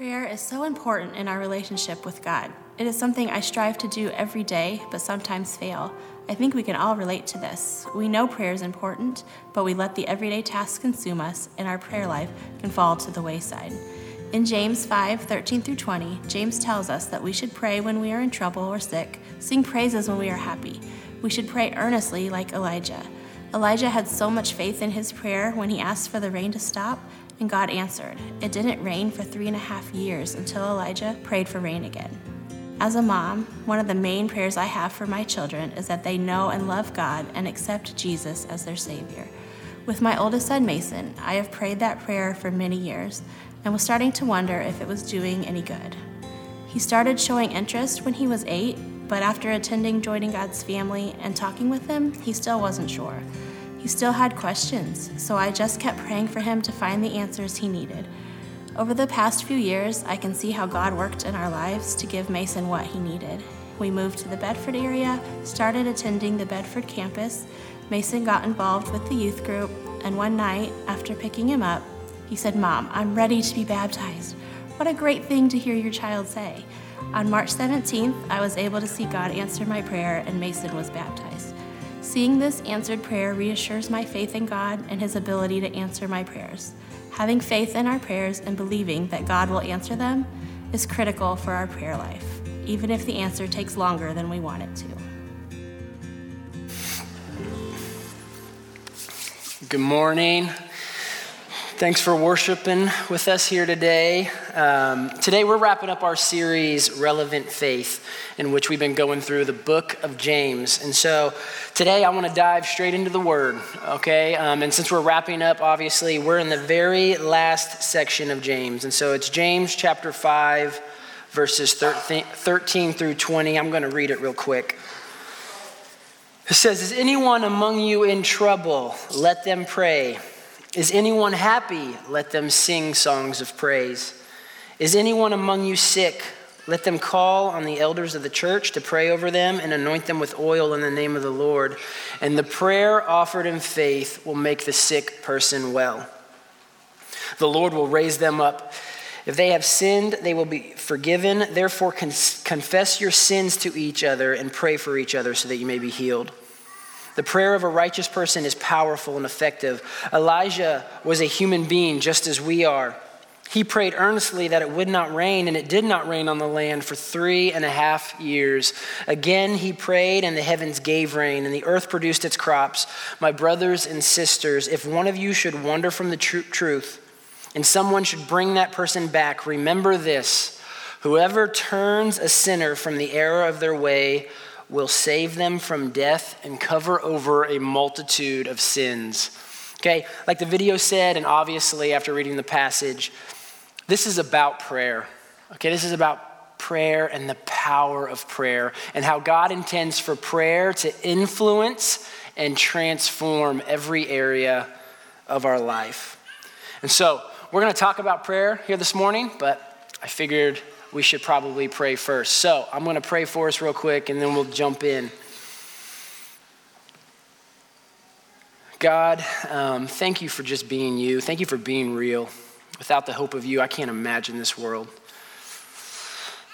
Prayer is so important in our relationship with God. It is something I strive to do every day, but sometimes fail. I think we can all relate to this. We know prayer is important, but we let the everyday tasks consume us, and our prayer life can fall to the wayside. In James 5 13 through 20, James tells us that we should pray when we are in trouble or sick, sing praises when we are happy. We should pray earnestly like Elijah. Elijah had so much faith in his prayer when he asked for the rain to stop and God answered. It didn't rain for three and a half years until Elijah prayed for rain again. As a mom, one of the main prayers I have for my children is that they know and love God and accept Jesus as their Savior. With my oldest son, Mason, I have prayed that prayer for many years and was starting to wonder if it was doing any good. He started showing interest when he was eight, but after attending Joining God's Family and talking with him, he still wasn't sure. He still had questions, so I just kept praying for him to find the answers he needed. Over the past few years, I can see how God worked in our lives to give Mason what he needed. We moved to the Bedford area, started attending the Bedford campus. Mason got involved with the youth group, and one night, after picking him up, he said, Mom, I'm ready to be baptized. What a great thing to hear your child say. On March 17th, I was able to see God answer my prayer, and Mason was baptized. Seeing this answered prayer reassures my faith in God and His ability to answer my prayers. Having faith in our prayers and believing that God will answer them is critical for our prayer life, even if the answer takes longer than we want it to. Good morning. Thanks for worshiping with us here today. Um, today, we're wrapping up our series, Relevant Faith, in which we've been going through the book of James. And so today, I want to dive straight into the word, okay? Um, and since we're wrapping up, obviously, we're in the very last section of James. And so it's James chapter 5, verses 13, 13 through 20. I'm going to read it real quick. It says, Is anyone among you in trouble? Let them pray. Is anyone happy? Let them sing songs of praise. Is anyone among you sick? Let them call on the elders of the church to pray over them and anoint them with oil in the name of the Lord. And the prayer offered in faith will make the sick person well. The Lord will raise them up. If they have sinned, they will be forgiven. Therefore, confess your sins to each other and pray for each other so that you may be healed. The prayer of a righteous person is powerful and effective. Elijah was a human being just as we are. He prayed earnestly that it would not rain, and it did not rain on the land for three and a half years. Again, he prayed, and the heavens gave rain, and the earth produced its crops. My brothers and sisters, if one of you should wander from the tr- truth, and someone should bring that person back, remember this whoever turns a sinner from the error of their way will save them from death and cover over a multitude of sins. Okay, like the video said, and obviously after reading the passage, this is about prayer. Okay, this is about prayer and the power of prayer and how God intends for prayer to influence and transform every area of our life. And so, we're going to talk about prayer here this morning, but I figured we should probably pray first. So I'm going to pray for us real quick and then we'll jump in. God, um, thank you for just being you. Thank you for being real. Without the hope of you, I can't imagine this world.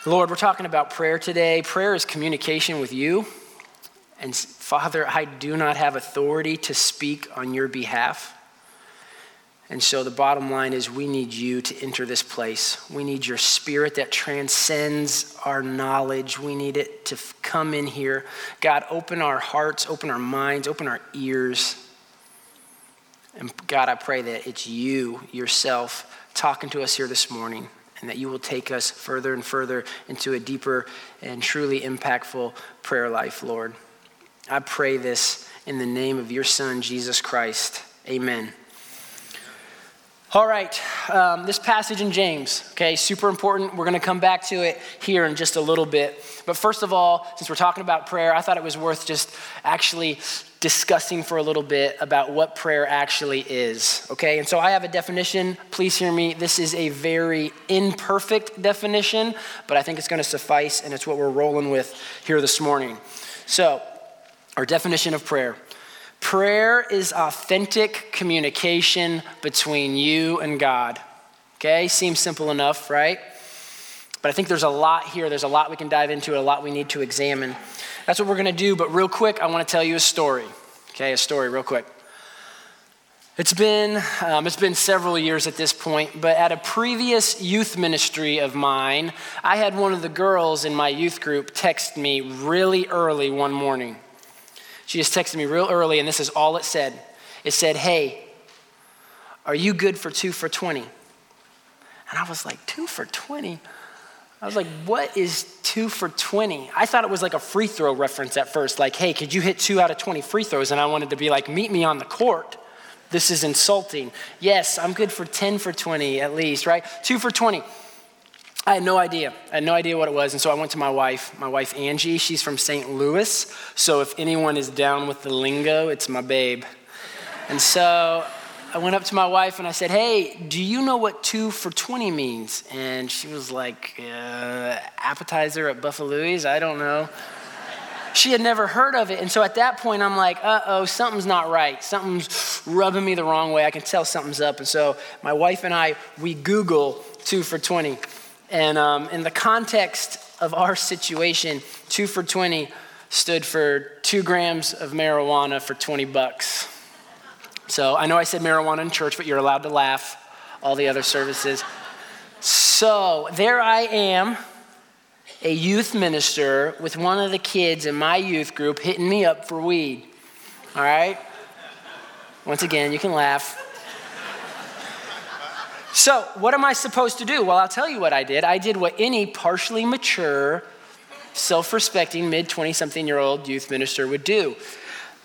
Lord, we're talking about prayer today. Prayer is communication with you. And Father, I do not have authority to speak on your behalf. And so the bottom line is we need you to enter this place. We need your spirit that transcends our knowledge. We need it to come in here. God, open our hearts, open our minds, open our ears. And God, I pray that it's you yourself talking to us here this morning and that you will take us further and further into a deeper and truly impactful prayer life, Lord. I pray this in the name of your Son, Jesus Christ. Amen. All right, um, this passage in James, okay, super important. We're going to come back to it here in just a little bit. But first of all, since we're talking about prayer, I thought it was worth just actually discussing for a little bit about what prayer actually is, okay? And so I have a definition. Please hear me. This is a very imperfect definition, but I think it's going to suffice, and it's what we're rolling with here this morning. So, our definition of prayer Prayer is authentic communication between you and God. Okay, seems simple enough, right? But I think there's a lot here. There's a lot we can dive into, a lot we need to examine. That's what we're going to do. But real quick, I want to tell you a story. Okay, a story, real quick. It's been, um, it's been several years at this point, but at a previous youth ministry of mine, I had one of the girls in my youth group text me really early one morning. She just texted me real early, and this is all it said. It said, Hey, are you good for two for 20? And I was like, Two for 20? I was like, What is two for 20? I thought it was like a free throw reference at first, like, Hey, could you hit two out of 20 free throws? And I wanted to be like, Meet me on the court. This is insulting. Yes, I'm good for 10 for 20 at least, right? Two for 20. I had no idea. I had no idea what it was. And so I went to my wife, my wife Angie. She's from St. Louis. So if anyone is down with the lingo, it's my babe. And so I went up to my wife and I said, Hey, do you know what two for 20 means? And she was like, uh, Appetizer at Buffalo's? I don't know she had never heard of it. And so at that point, I'm like, uh oh, something's not right. Something's rubbing me the wrong way. I can tell something's up. And so my wife and I, we Google two for 20. And um, in the context of our situation, two for 20 stood for two grams of marijuana for 20 bucks. So I know I said marijuana in church, but you're allowed to laugh, all the other services. So there I am a youth minister with one of the kids in my youth group hitting me up for weed. All right? Once again, you can laugh. So, what am I supposed to do? Well, I'll tell you what I did. I did what any partially mature, self respecting, mid 20 something year old youth minister would do.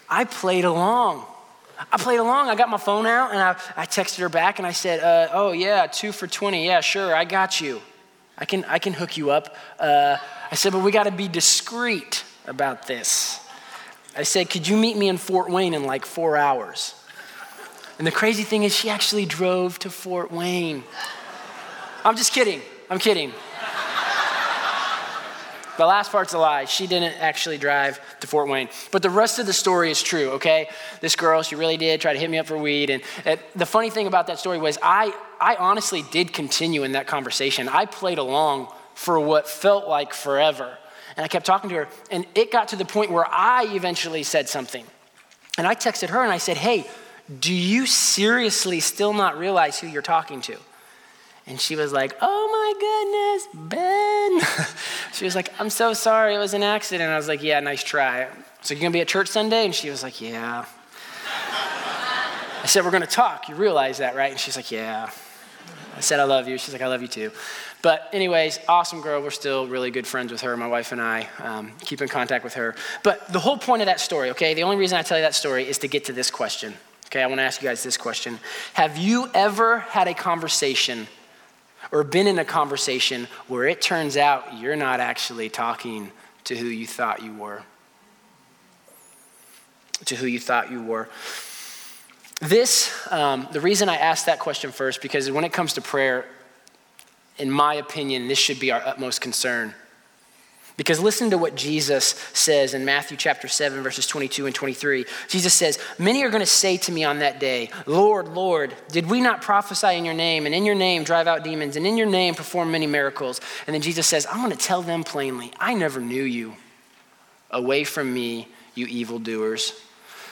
I played along. I played along. I got my phone out and I, I texted her back and I said, uh, Oh, yeah, two for 20. Yeah, sure, I got you. I can, I can hook you up. Uh, I said, but we got to be discreet about this. I said, could you meet me in Fort Wayne in like four hours? And the crazy thing is, she actually drove to Fort Wayne. I'm just kidding. I'm kidding. The last part's a lie. She didn't actually drive to Fort Wayne. But the rest of the story is true, okay? This girl, she really did try to hit me up for weed. And the funny thing about that story was I, I honestly did continue in that conversation. I played along for what felt like forever. And I kept talking to her. And it got to the point where I eventually said something. And I texted her and I said, Hey, do you seriously still not realize who you're talking to? And she was like, Oh my goodness, Ben. she was like, I'm so sorry, it was an accident. I was like, Yeah, nice try. So, you're gonna be at church Sunday? And she was like, Yeah. I said, We're gonna talk. You realize that, right? And she's like, Yeah. I said, I love you. She's like, I love you too. But, anyways, awesome girl. We're still really good friends with her, my wife and I. Um, keep in contact with her. But the whole point of that story, okay, the only reason I tell you that story is to get to this question. Okay, I wanna ask you guys this question Have you ever had a conversation or been in a conversation where it turns out you're not actually talking to who you thought you were. To who you thought you were. This, um, the reason I asked that question first, because when it comes to prayer, in my opinion, this should be our utmost concern. Because listen to what Jesus says in Matthew chapter 7, verses 22 and 23. Jesus says, Many are going to say to me on that day, Lord, Lord, did we not prophesy in your name, and in your name drive out demons, and in your name perform many miracles? And then Jesus says, I'm going to tell them plainly, I never knew you. Away from me, you evildoers.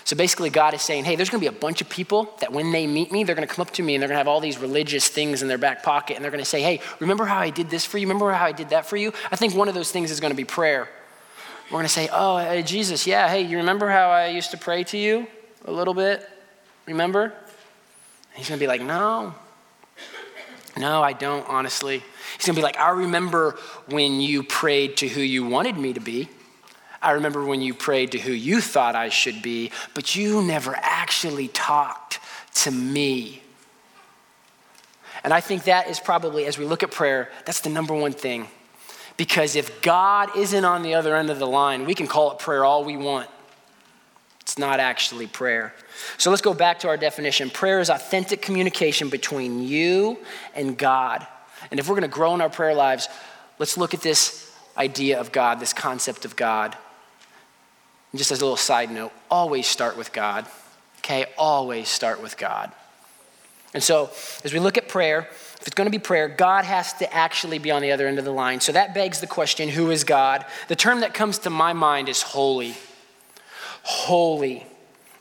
So basically, God is saying, hey, there's going to be a bunch of people that when they meet me, they're going to come up to me and they're going to have all these religious things in their back pocket and they're going to say, hey, remember how I did this for you? Remember how I did that for you? I think one of those things is going to be prayer. We're going to say, oh, hey, Jesus, yeah, hey, you remember how I used to pray to you a little bit? Remember? And he's going to be like, no. No, I don't, honestly. He's going to be like, I remember when you prayed to who you wanted me to be. I remember when you prayed to who you thought I should be, but you never actually talked to me. And I think that is probably, as we look at prayer, that's the number one thing. Because if God isn't on the other end of the line, we can call it prayer all we want. It's not actually prayer. So let's go back to our definition. Prayer is authentic communication between you and God. And if we're going to grow in our prayer lives, let's look at this idea of God, this concept of God. And just as a little side note, always start with God. Okay? Always start with God. And so, as we look at prayer, if it's going to be prayer, God has to actually be on the other end of the line. So that begs the question who is God? The term that comes to my mind is holy. Holy.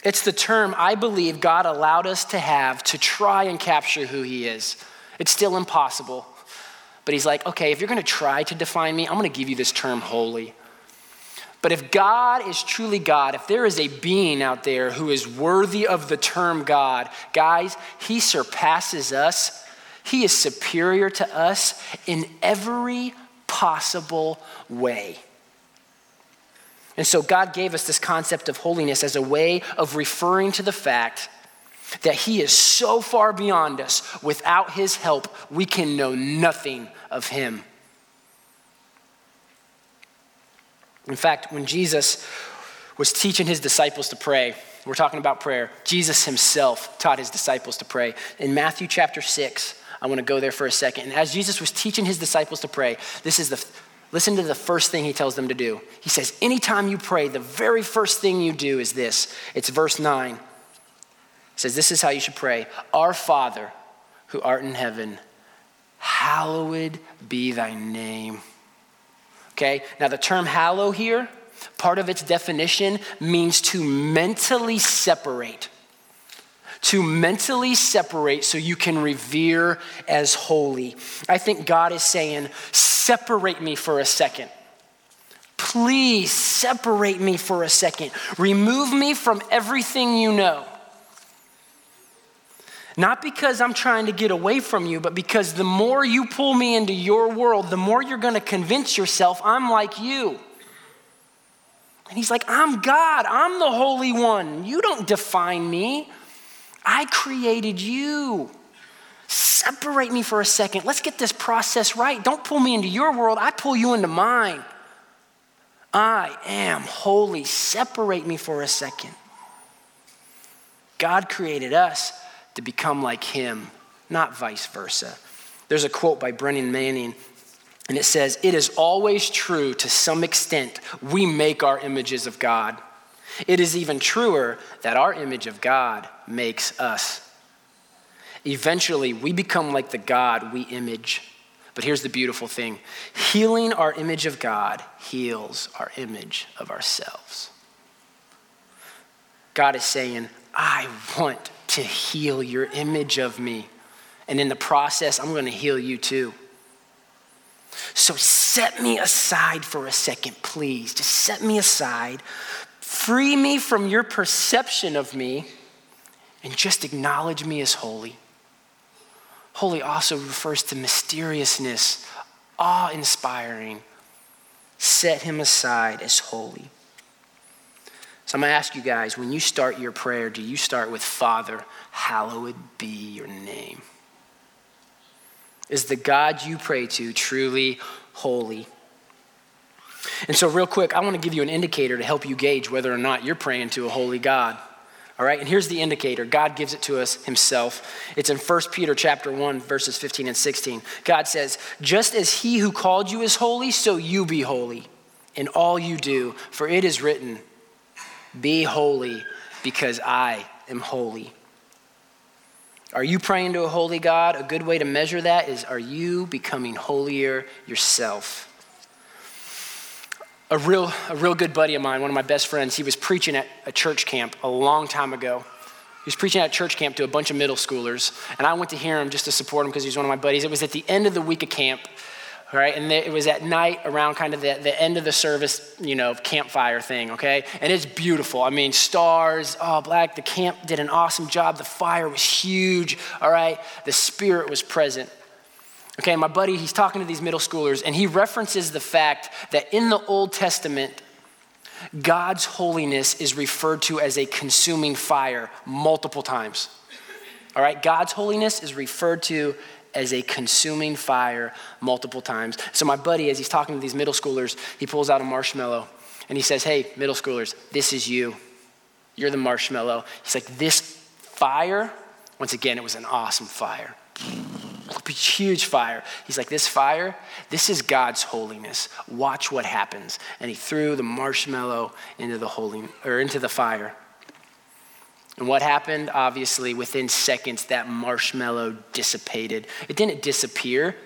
It's the term I believe God allowed us to have to try and capture who He is. It's still impossible. But He's like, okay, if you're going to try to define me, I'm going to give you this term holy. But if God is truly God, if there is a being out there who is worthy of the term God, guys, he surpasses us. He is superior to us in every possible way. And so God gave us this concept of holiness as a way of referring to the fact that He is so far beyond us, without His help, we can know nothing of Him. In fact, when Jesus was teaching his disciples to pray, we're talking about prayer, Jesus himself taught his disciples to pray. In Matthew chapter 6, I want to go there for a second. And as Jesus was teaching his disciples to pray, this is the listen to the first thing he tells them to do. He says, Anytime you pray, the very first thing you do is this. It's verse 9. It says, This is how you should pray Our Father who art in heaven, hallowed be thy name. Okay, now the term hallow here, part of its definition means to mentally separate. To mentally separate so you can revere as holy. I think God is saying, separate me for a second. Please separate me for a second. Remove me from everything you know. Not because I'm trying to get away from you, but because the more you pull me into your world, the more you're going to convince yourself I'm like you. And he's like, I'm God. I'm the Holy One. You don't define me. I created you. Separate me for a second. Let's get this process right. Don't pull me into your world. I pull you into mine. I am holy. Separate me for a second. God created us to become like him, not vice versa. There's a quote by Brennan Manning, and it says, It is always true to some extent we make our images of God. It is even truer that our image of God makes us. Eventually, we become like the God we image. But here's the beautiful thing healing our image of God heals our image of ourselves. God is saying, I want to heal your image of me. And in the process, I'm going to heal you too. So set me aside for a second, please. Just set me aside. Free me from your perception of me and just acknowledge me as holy. Holy also refers to mysteriousness, awe inspiring. Set him aside as holy. So I'm going to ask you guys when you start your prayer, do you start with Father, hallowed be your name? Is the God you pray to truly holy? And so, real quick, I want to give you an indicator to help you gauge whether or not you're praying to a holy God. All right, and here's the indicator. God gives it to us himself. It's in 1 Peter chapter 1 verses 15 and 16. God says, "Just as he who called you is holy, so you be holy in all you do, for it is written, be holy because I am holy. Are you praying to a holy God? A good way to measure that is are you becoming holier yourself? A real, a real good buddy of mine, one of my best friends, he was preaching at a church camp a long time ago. He was preaching at church camp to a bunch of middle schoolers, and I went to hear him just to support him because he was one of my buddies. It was at the end of the week of camp, right? And it was at night around kind of the, the end of the service, you know, campfire thing, okay? And it's beautiful. I mean, stars, oh, black. The camp did an awesome job. The fire was huge, all right? The spirit was present. Okay, my buddy, he's talking to these middle schoolers, and he references the fact that in the Old Testament, God's holiness is referred to as a consuming fire multiple times. All right, God's holiness is referred to as a consuming fire multiple times. So, my buddy, as he's talking to these middle schoolers, he pulls out a marshmallow and he says, Hey, middle schoolers, this is you. You're the marshmallow. He's like, This fire, once again, it was an awesome fire. Huge fire. He's like, This fire, this is God's holiness. Watch what happens. And he threw the marshmallow into the holy or into the fire. And what happened? Obviously, within seconds, that marshmallow dissipated. It didn't disappear,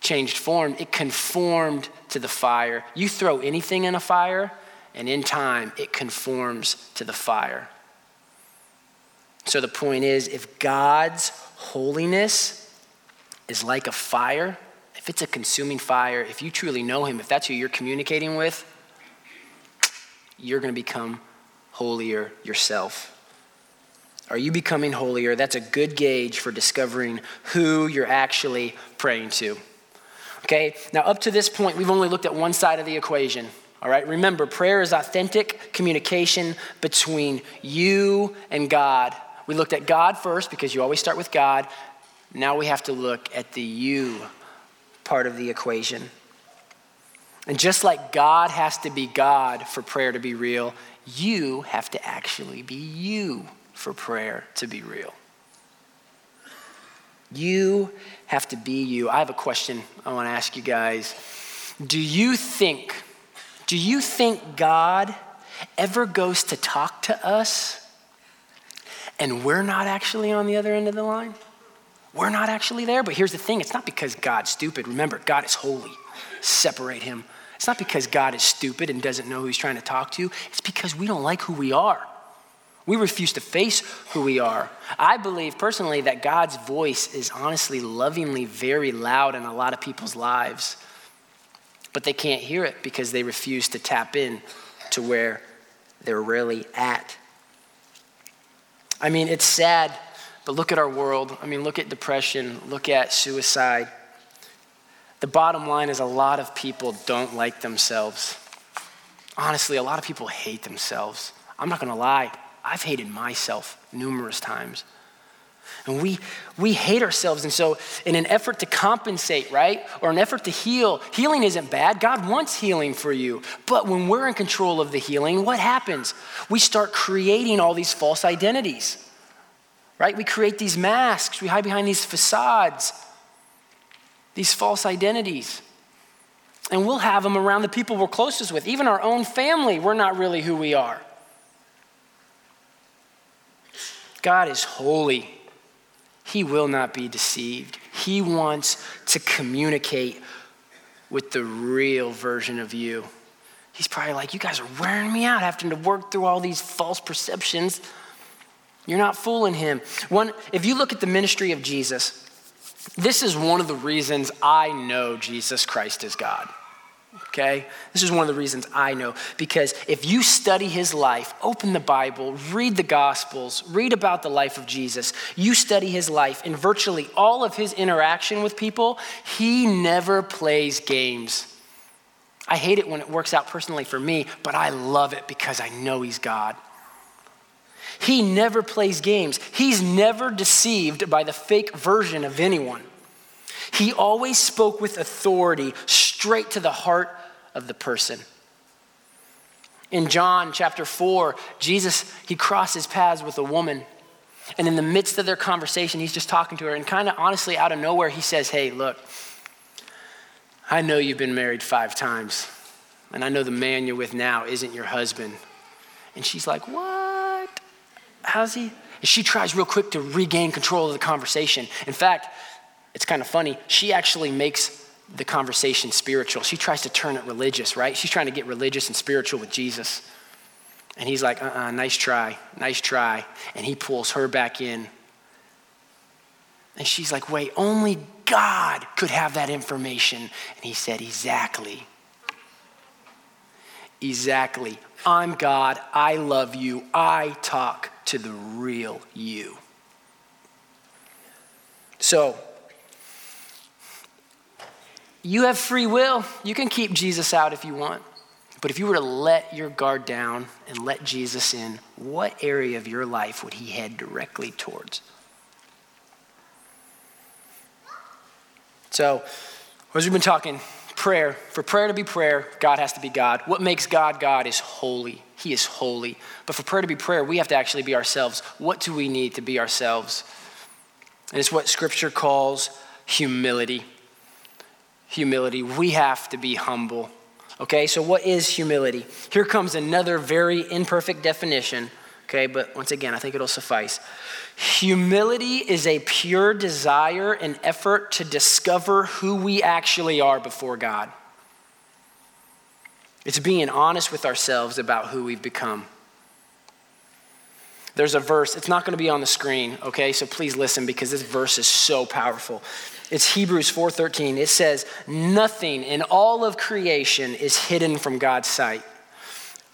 changed form, it conformed to the fire. You throw anything in a fire, and in time, it conforms to the fire. So the point is if God's holiness is like a fire, if it's a consuming fire, if you truly know Him, if that's who you're communicating with, you're going to become holier yourself. Are you becoming holier? That's a good gauge for discovering who you're actually praying to. Okay, now up to this point, we've only looked at one side of the equation. All right, remember, prayer is authentic communication between you and God. We looked at God first because you always start with God. Now we have to look at the you part of the equation. And just like God has to be God for prayer to be real, you have to actually be you for prayer to be real. You have to be you. I have a question I want to ask you guys. Do you think, do you think God ever goes to talk to us and we're not actually on the other end of the line? We're not actually there. But here's the thing it's not because God's stupid. Remember, God is holy. Separate him. It's not because God is stupid and doesn't know who he's trying to talk to, it's because we don't like who we are. We refuse to face who we are. I believe personally that God's voice is honestly, lovingly very loud in a lot of people's lives, but they can't hear it because they refuse to tap in to where they're really at. I mean, it's sad, but look at our world. I mean, look at depression, look at suicide. The bottom line is a lot of people don't like themselves. Honestly, a lot of people hate themselves. I'm not gonna lie. I've hated myself numerous times. And we, we hate ourselves. And so, in an effort to compensate, right, or an effort to heal, healing isn't bad. God wants healing for you. But when we're in control of the healing, what happens? We start creating all these false identities, right? We create these masks, we hide behind these facades, these false identities. And we'll have them around the people we're closest with, even our own family. We're not really who we are. God is holy. He will not be deceived. He wants to communicate with the real version of you. He's probably like, You guys are wearing me out having to work through all these false perceptions. You're not fooling him. One, if you look at the ministry of Jesus, this is one of the reasons I know Jesus Christ is God okay? This is one of the reasons I know. Because if you study his life, open the Bible, read the Gospels, read about the life of Jesus, you study his life, in virtually all of his interaction with people, he never plays games. I hate it when it works out personally for me, but I love it because I know he's God. He never plays games. He's never deceived by the fake version of anyone. He always spoke with authority straight to the heart of the person. In John chapter 4, Jesus, he crosses paths with a woman. And in the midst of their conversation, he's just talking to her. And kind of honestly, out of nowhere, he says, Hey, look, I know you've been married five times. And I know the man you're with now isn't your husband. And she's like, What? How's he? And she tries real quick to regain control of the conversation. In fact, it's kind of funny. She actually makes the conversation spiritual. She tries to turn it religious, right? She's trying to get religious and spiritual with Jesus. And he's like, uh uh-uh, uh nice try, nice try. And he pulls her back in. And she's like, wait, only God could have that information. And he said, exactly. Exactly. I'm God. I love you. I talk to the real you. So, you have free will. You can keep Jesus out if you want. But if you were to let your guard down and let Jesus in, what area of your life would he head directly towards? So, as we've been talking, prayer, for prayer to be prayer, God has to be God. What makes God God is holy. He is holy. But for prayer to be prayer, we have to actually be ourselves. What do we need to be ourselves? And it's what Scripture calls humility humility. We have to be humble. Okay, so what is humility? Here comes another very imperfect definition Okay, but once again, I think it'll suffice. Humility is a pure desire and effort to discover who we actually are before God. It's being honest with ourselves about who we've become. There's a verse, it's not going to be on the screen, okay? So please listen because this verse is so powerful. It's Hebrews 4:13. It says, "Nothing in all of creation is hidden from God's sight."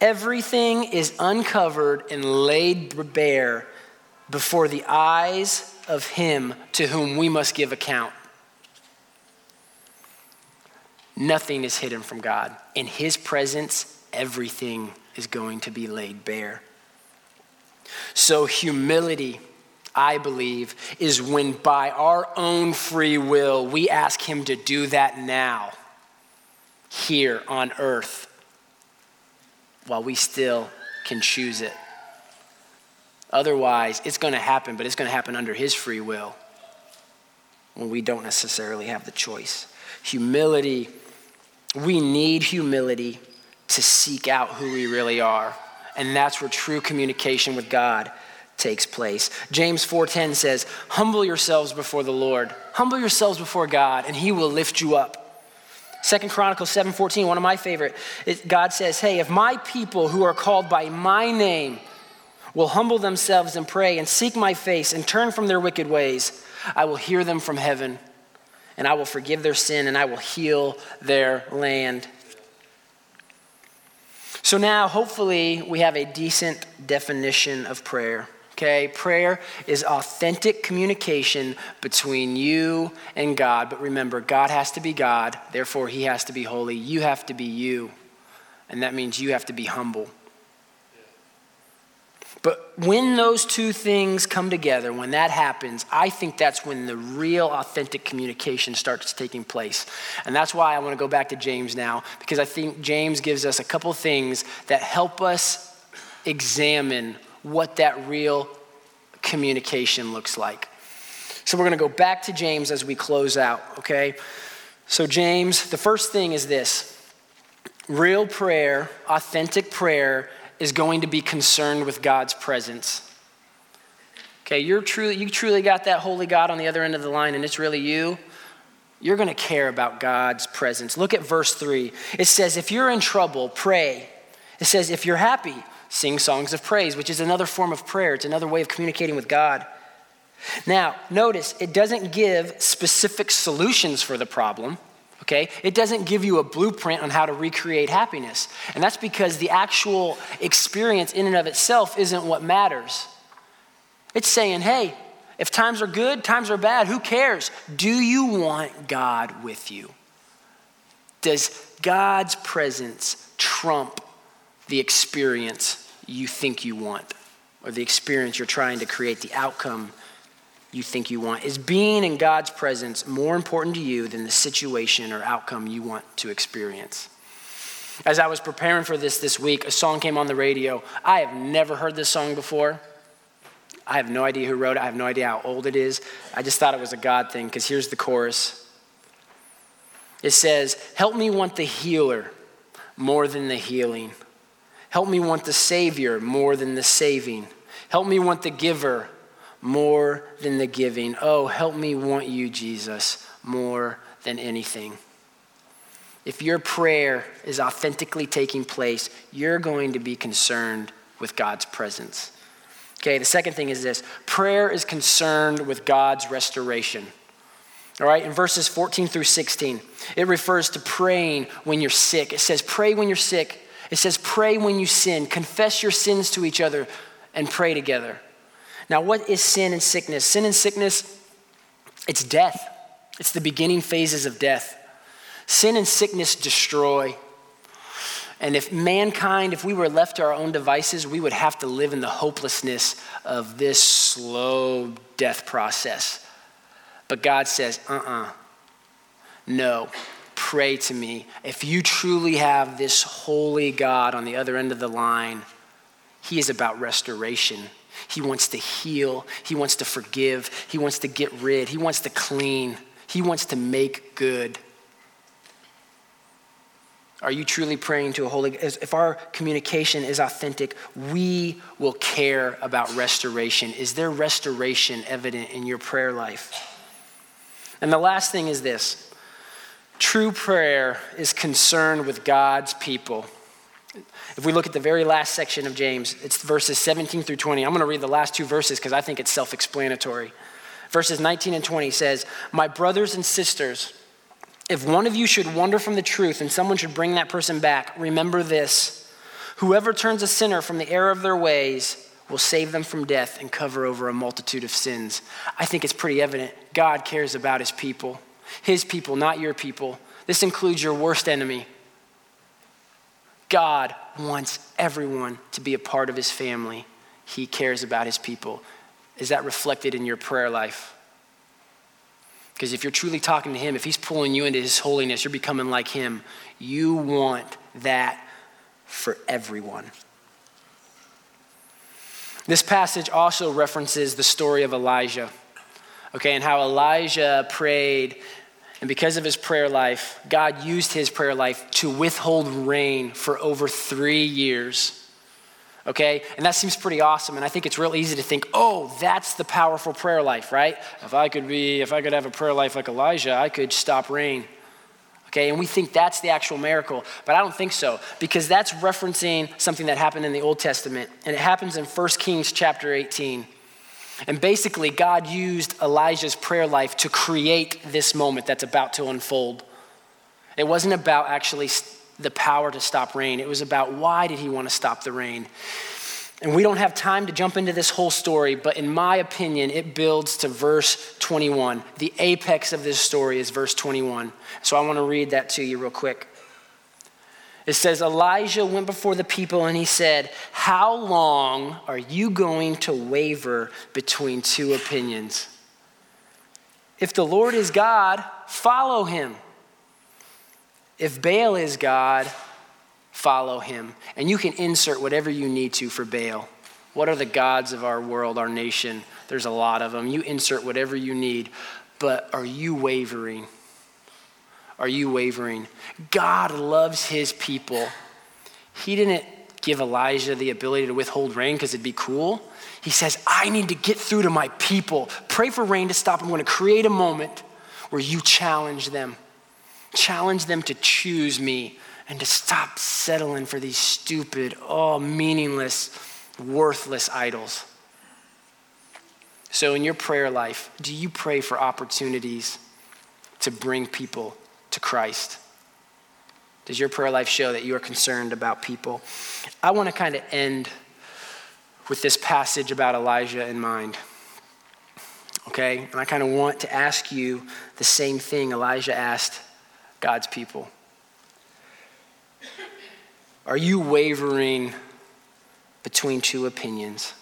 Everything is uncovered and laid bare before the eyes of him to whom we must give account. Nothing is hidden from God. In his presence, everything is going to be laid bare. So, humility, I believe, is when by our own free will we ask him to do that now, here on earth while we still can choose it. Otherwise, it's going to happen, but it's going to happen under His free will when we don't necessarily have the choice. Humility, we need humility to seek out who we really are. And that's where true communication with God takes place. James 4:10 says, "Humble yourselves before the Lord. Humble yourselves before God, and he will lift you up." Second Chronicles 7:14, one of my favorite. It, God says, "Hey, if my people who are called by my name will humble themselves and pray and seek my face and turn from their wicked ways, I will hear them from heaven, and I will forgive their sin and I will heal their land." So now, hopefully, we have a decent definition of prayer. Okay, prayer is authentic communication between you and God. But remember, God has to be God, therefore, He has to be holy. You have to be you, and that means you have to be humble. But when those two things come together, when that happens, I think that's when the real authentic communication starts taking place. And that's why I want to go back to James now, because I think James gives us a couple things that help us examine what that real communication looks like. So we're going to go back to James as we close out, okay? So, James, the first thing is this real prayer, authentic prayer, is going to be concerned with God's presence. Okay, you're truly, you truly got that holy God on the other end of the line, and it's really you. You're going to care about God's presence. Look at verse 3. It says, If you're in trouble, pray. It says, If you're happy, sing songs of praise, which is another form of prayer. It's another way of communicating with God. Now, notice it doesn't give specific solutions for the problem, okay? It doesn't give you a blueprint on how to recreate happiness. And that's because the actual experience in and of itself isn't what matters. It's saying, hey, if times are good, times are bad, who cares? Do you want God with you? Does God's presence trump the experience you think you want, or the experience you're trying to create, the outcome you think you want? Is being in God's presence more important to you than the situation or outcome you want to experience? As I was preparing for this this week, a song came on the radio. I have never heard this song before. I have no idea who wrote it. I have no idea how old it is. I just thought it was a God thing because here's the chorus. It says, Help me want the healer more than the healing. Help me want the Savior more than the saving. Help me want the giver more than the giving. Oh, help me want you, Jesus, more than anything. If your prayer is authentically taking place, you're going to be concerned with God's presence. Okay, the second thing is this prayer is concerned with God's restoration. All right, in verses 14 through 16, it refers to praying when you're sick. It says, Pray when you're sick it says, pray when you sin, confess your sins to each other, and pray together. Now, what is sin and sickness? Sin and sickness, it's death, it's the beginning phases of death. Sin and sickness destroy. And if mankind, if we were left to our own devices, we would have to live in the hopelessness of this slow death process. But God says, uh uh-uh. uh no, pray to me. If you truly have this holy God on the other end of the line, He is about restoration. He wants to heal, He wants to forgive, He wants to get rid, He wants to clean, He wants to make good. Are you truly praying to a holy If our communication is authentic, we will care about restoration. Is there restoration evident in your prayer life? And the last thing is this true prayer is concerned with God's people. If we look at the very last section of James, it's verses 17 through 20. I'm going to read the last two verses because I think it's self explanatory. Verses 19 and 20 says, My brothers and sisters, if one of you should wander from the truth and someone should bring that person back, remember this whoever turns a sinner from the error of their ways will save them from death and cover over a multitude of sins. I think it's pretty evident God cares about his people, his people, not your people. This includes your worst enemy. God wants everyone to be a part of his family. He cares about his people. Is that reflected in your prayer life? Because if you're truly talking to Him, if He's pulling you into His holiness, you're becoming like Him. You want that for everyone. This passage also references the story of Elijah, okay, and how Elijah prayed, and because of his prayer life, God used his prayer life to withhold rain for over three years okay? And that seems pretty awesome. And I think it's real easy to think, oh, that's the powerful prayer life, right? If I could be, if I could have a prayer life like Elijah, I could stop rain. Okay, and we think that's the actual miracle, but I don't think so because that's referencing something that happened in the Old Testament, and it happens in 1 Kings chapter 18. And basically, God used Elijah's prayer life to create this moment that's about to unfold. It wasn't about actually the power to stop rain. It was about why did he want to stop the rain? And we don't have time to jump into this whole story, but in my opinion, it builds to verse 21. The apex of this story is verse 21. So I want to read that to you real quick. It says, Elijah went before the people and he said, How long are you going to waver between two opinions? If the Lord is God, follow him. If Baal is God, follow him. And you can insert whatever you need to for Baal. What are the gods of our world, our nation? There's a lot of them. You insert whatever you need. But are you wavering? Are you wavering? God loves his people. He didn't give Elijah the ability to withhold rain because it'd be cool. He says, I need to get through to my people. Pray for rain to stop. I'm going to create a moment where you challenge them challenge them to choose me and to stop settling for these stupid, oh, meaningless, worthless idols. So, in your prayer life, do you pray for opportunities to bring people to Christ? Does your prayer life show that you are concerned about people? I want to kind of end with this passage about Elijah in mind. Okay? And I kind of want to ask you the same thing Elijah asked God's people? Are you wavering between two opinions?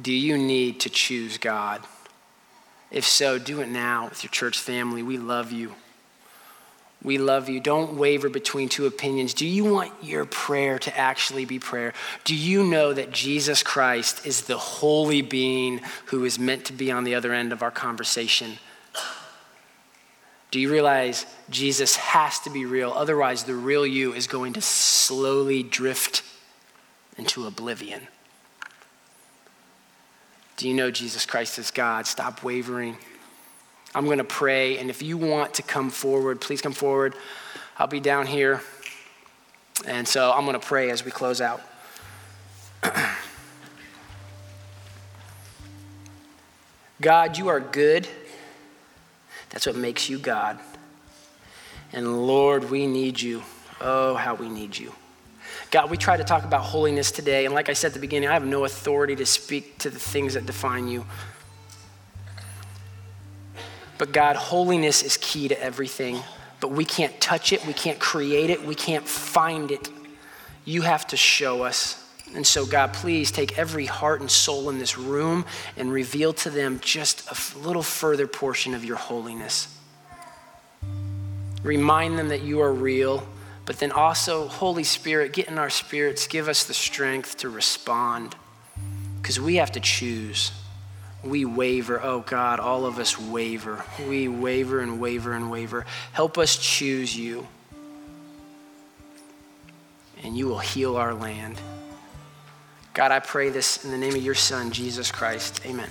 Do you need to choose God? If so, do it now with your church family. We love you. We love you. Don't waver between two opinions. Do you want your prayer to actually be prayer? Do you know that Jesus Christ is the holy being who is meant to be on the other end of our conversation? Do you realize Jesus has to be real? Otherwise, the real you is going to slowly drift into oblivion. Do you know Jesus Christ is God? Stop wavering. I'm going to pray, and if you want to come forward, please come forward. I'll be down here. And so I'm going to pray as we close out. God, you are good. That's what makes you God. And Lord, we need you. Oh, how we need you. God, we try to talk about holiness today. And like I said at the beginning, I have no authority to speak to the things that define you. But God, holiness is key to everything. But we can't touch it, we can't create it, we can't find it. You have to show us. And so, God, please take every heart and soul in this room and reveal to them just a little further portion of your holiness. Remind them that you are real, but then also, Holy Spirit, get in our spirits, give us the strength to respond because we have to choose. we waver. Oh God, all of us waver. We waver and waver and waver. Help us choose you. And you will heal our land. God, I pray this in the name of your Son, Jesus Christ. Amen.